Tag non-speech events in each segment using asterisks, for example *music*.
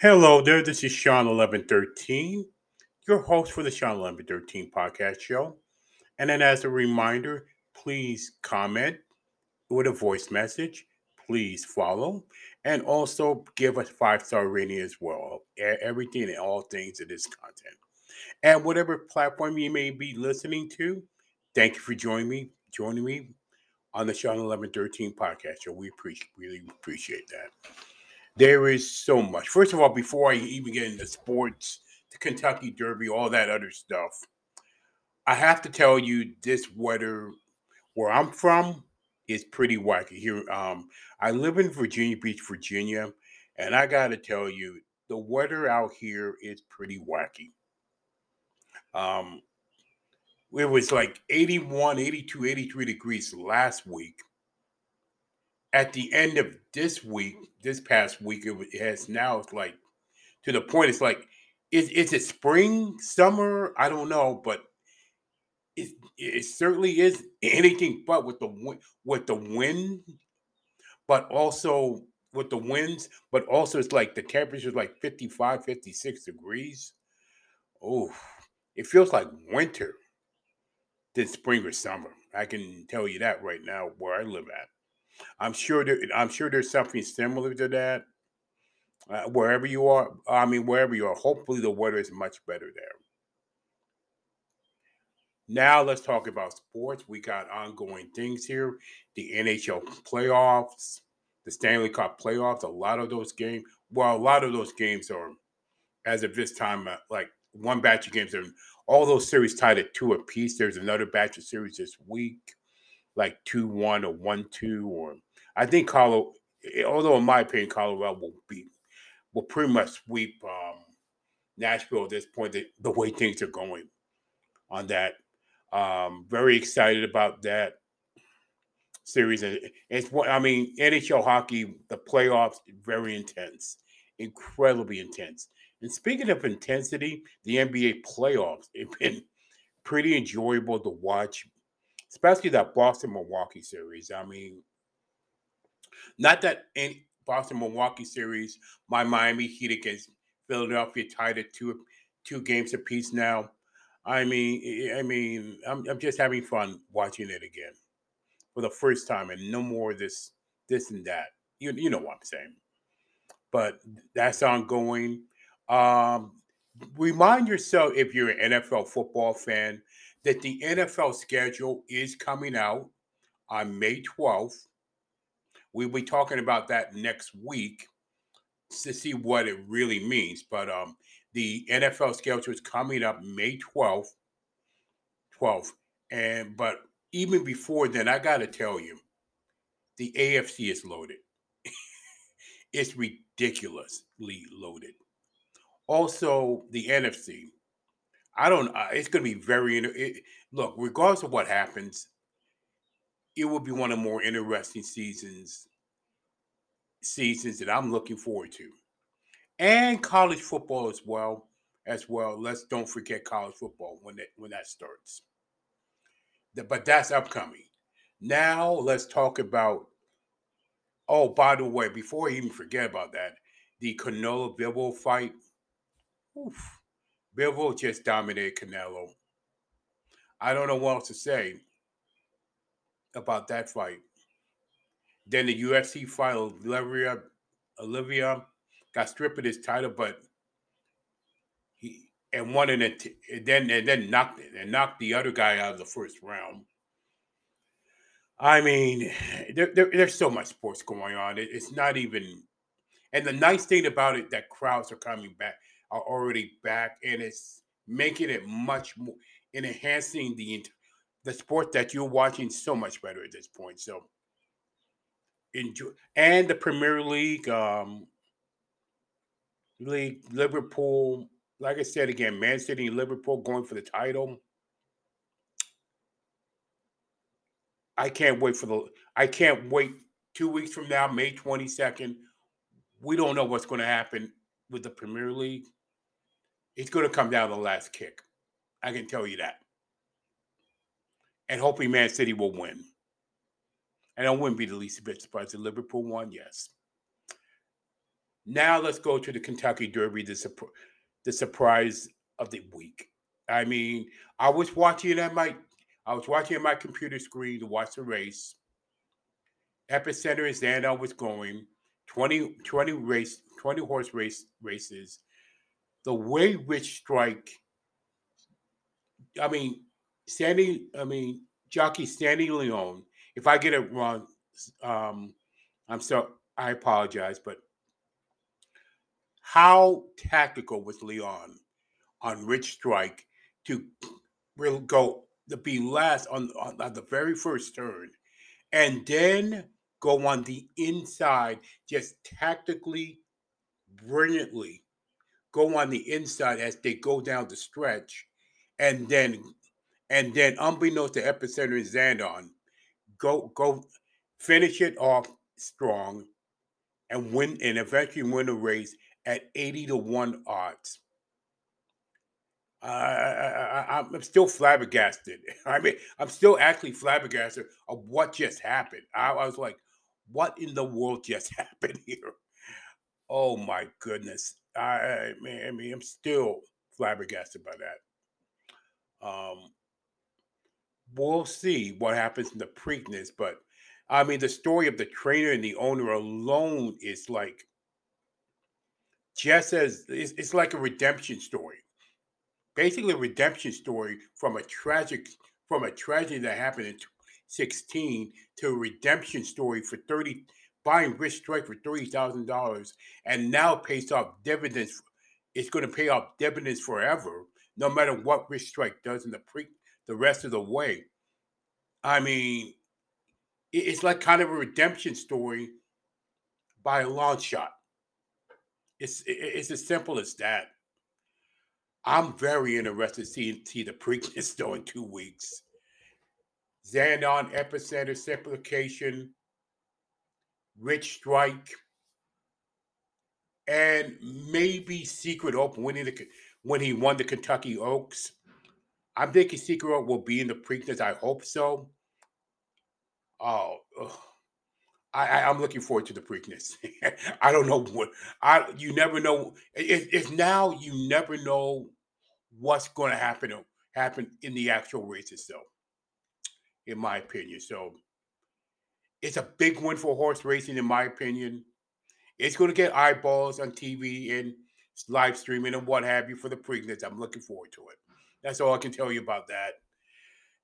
Hello there, this is Sean 1113, your host for the Sean 1113 podcast show. And then, as a reminder, please comment with a voice message, please follow, and also give us five star rating as well. Everything and all things of this content. And whatever platform you may be listening to, thank you for joining me, joining me on the Sean 1113 podcast show. We appreciate, really appreciate that. There is so much. First of all, before I even get into sports, the Kentucky Derby, all that other stuff, I have to tell you this weather where I'm from is pretty wacky. Here, um, I live in Virginia Beach, Virginia, and I got to tell you, the weather out here is pretty wacky. Um, it was like 81, 82, 83 degrees last week at the end of this week, this past week, it has now it's like to the point. It's like, is is it spring, summer? I don't know, but it it certainly is anything but with the with the wind, but also with the winds, but also it's like the temperature is like 55, 56 degrees. Oh, it feels like winter than spring or summer. I can tell you that right now where I live at. I'm sure there, I'm sure there's something similar to that uh, wherever you are. I mean, wherever you are. Hopefully, the weather is much better there. Now let's talk about sports. We got ongoing things here: the NHL playoffs, the Stanley Cup playoffs. A lot of those games. Well, a lot of those games are, as of this time, uh, like one batch of games are all those series tied at two apiece. There's another batch of series this week like two one or one two or I think Colorado. Eh, although in my opinion, Colorado will be will pretty much sweep um, Nashville at this point. The, the way things are going on that, um, very excited about that series. It's what I mean. NHL hockey, the playoffs, very intense, incredibly intense. And speaking of intensity, the NBA playoffs *laughs* have been pretty enjoyable to watch especially that Boston Milwaukee series. I mean, not that in Boston Milwaukee series, my Miami Heat against Philadelphia tied at two two games apiece now. I mean, I mean, I'm, I'm just having fun watching it again for the first time, and no more this this and that. You you know what I'm saying? But that's ongoing. Um, remind yourself if you're an NFL football fan that the NFL schedule is coming out on May 12th. We'll be talking about that next week to see what it really means. But um, the NFL schedule is coming up May 12th. 12th. And but even before then, I gotta tell you, the AFC is loaded. *laughs* it's ridiculously loaded. Also, the NFC. I don't. Uh, it's going to be very. It, look, regardless of what happens, it will be one of the more interesting seasons. Seasons that I'm looking forward to, and college football as well. As well, let's don't forget college football when that when that starts. The, but that's upcoming. Now let's talk about. Oh, by the way, before I even forget about that, the Canelo Bivol fight. Oof Bivol just dominated Canelo. I don't know what else to say about that fight. Then the UFC fight, Oliveira, Oliveira got stripped of his title, but he and won in it, then and then knocked and knocked the other guy out of the first round. I mean, there, there, there's so much sports going on. It, it's not even. And the nice thing about it that crowds are coming back are already back, and it's making it much more and enhancing the the sport that you're watching so much better at this point. So enjoy and the Premier League, um, League Liverpool. Like I said again, Man City and Liverpool going for the title. I can't wait for the. I can't wait two weeks from now, May twenty second. We don't know what's going to happen with the Premier League. It's going to come down to the last kick. I can tell you that. And hoping Man City will win. And I wouldn't be the least bit surprised if Liverpool won, yes. Now let's go to the Kentucky Derby, the, the surprise of the week. I mean, I was watching it at my I was watching at my computer screen to watch the race. Epicenter is there, I was going 20, 20 race, 20 horse race races. The way Rich Strike, I mean, Sandy, I mean, jockey Sandy Leon, if I get it wrong, um, I'm so I apologize, but how tactical was Leon on Rich Strike to really go to be last on, on, on the very first turn and then go on the inside just tactically brilliantly go on the inside as they go down the stretch and then and then unbeknownst to epicenter and Zandon, go go finish it off strong and win and eventually win a race at 80 to 1 odds. Uh, I, am still flabbergasted. *laughs* I mean, I'm still actually flabbergasted of what just happened. I, I was like, what in the world just *laughs* happened here? Oh my goodness. I, I mean, I'm still flabbergasted by that. Um, we'll see what happens in the Preakness, but I mean, the story of the trainer and the owner alone is like just as it's, it's like a redemption story. Basically, a redemption story from a tragic from a tragedy that happened in 16 to a redemption story for 30 buying Rich Strike for thirty thousand dollars and now pays off dividends. It's going to pay off dividends forever, no matter what Rich Strike does in the pre the rest of the way. I mean, it's like kind of a redemption story by a long shot. It's it's as simple as that. I'm very interested to see, see the Preakness *laughs* though in two weeks. Zandon epicenter simplification, Rich Strike, and maybe Secret Oath winning the when he won the Kentucky Oaks. I'm thinking Secret Oath will be in the Preakness. I hope so. Oh. I, I am looking forward to the Preakness. *laughs* I don't know what I. You never know. It, it's now you never know what's going to happen happen in the actual race itself. In my opinion, so it's a big win for horse racing. In my opinion, it's going to get eyeballs on TV and live streaming and what have you for the Preakness. I'm looking forward to it. That's all I can tell you about that.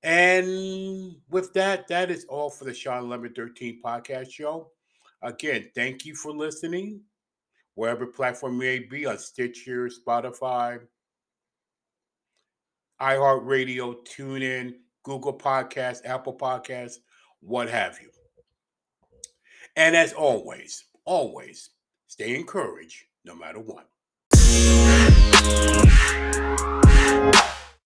And with that, that is all for the Sean 1113 podcast show. Again, thank you for listening, wherever platform may be on Stitcher, Spotify, iHeartRadio, TuneIn, Google Podcasts, Apple Podcasts, what have you. And as always, always stay encouraged no matter what.